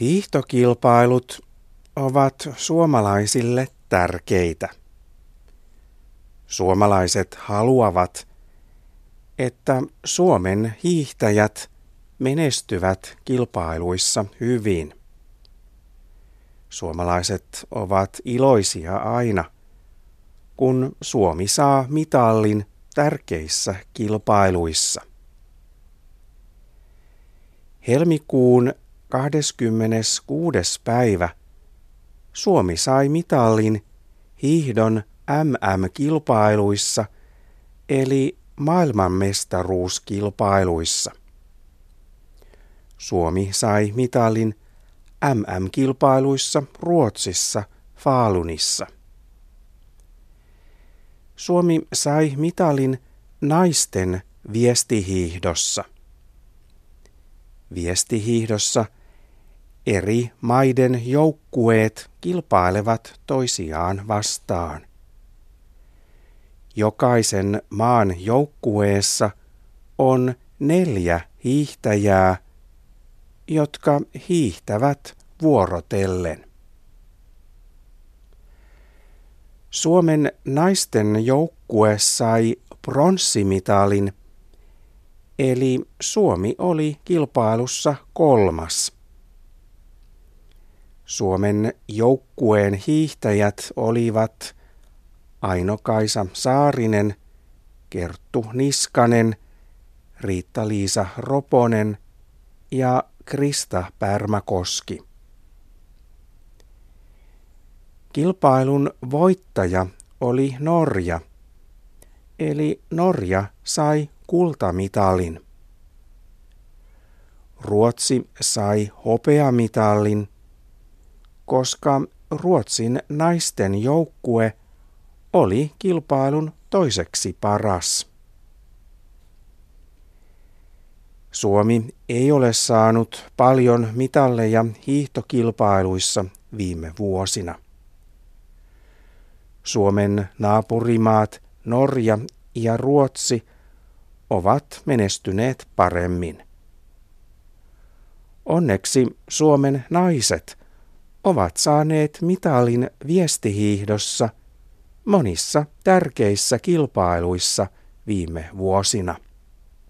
Hiihtokilpailut ovat suomalaisille tärkeitä. Suomalaiset haluavat, että Suomen hiihtäjät menestyvät kilpailuissa hyvin. Suomalaiset ovat iloisia aina, kun Suomi saa mitallin tärkeissä kilpailuissa. Helmikuun 26. päivä Suomi sai mitallin hiihdon MM-kilpailuissa eli maailmanmestaruuskilpailuissa. Suomi sai mitallin MM-kilpailuissa Ruotsissa Falunissa. Suomi sai mitalin naisten viestihiihdossa. Viestihiihdossa – eri maiden joukkueet kilpailevat toisiaan vastaan. Jokaisen maan joukkueessa on neljä hiihtäjää, jotka hiihtävät vuorotellen. Suomen naisten joukkue sai pronssimitalin, eli Suomi oli kilpailussa kolmas. Suomen joukkueen hiihtäjät olivat Aino-Kaisa Saarinen, Kerttu Niskanen, Riitta-Liisa Roponen ja Krista Pärmäkoski. Kilpailun voittaja oli Norja, eli Norja sai kultamitalin. Ruotsi sai hopeamitalin – koska Ruotsin naisten joukkue oli kilpailun toiseksi paras. Suomi ei ole saanut paljon mitalleja hiihtokilpailuissa viime vuosina. Suomen naapurimaat Norja ja Ruotsi ovat menestyneet paremmin. Onneksi Suomen naiset ovat saaneet mitalin viestihiihdossa monissa tärkeissä kilpailuissa viime vuosina.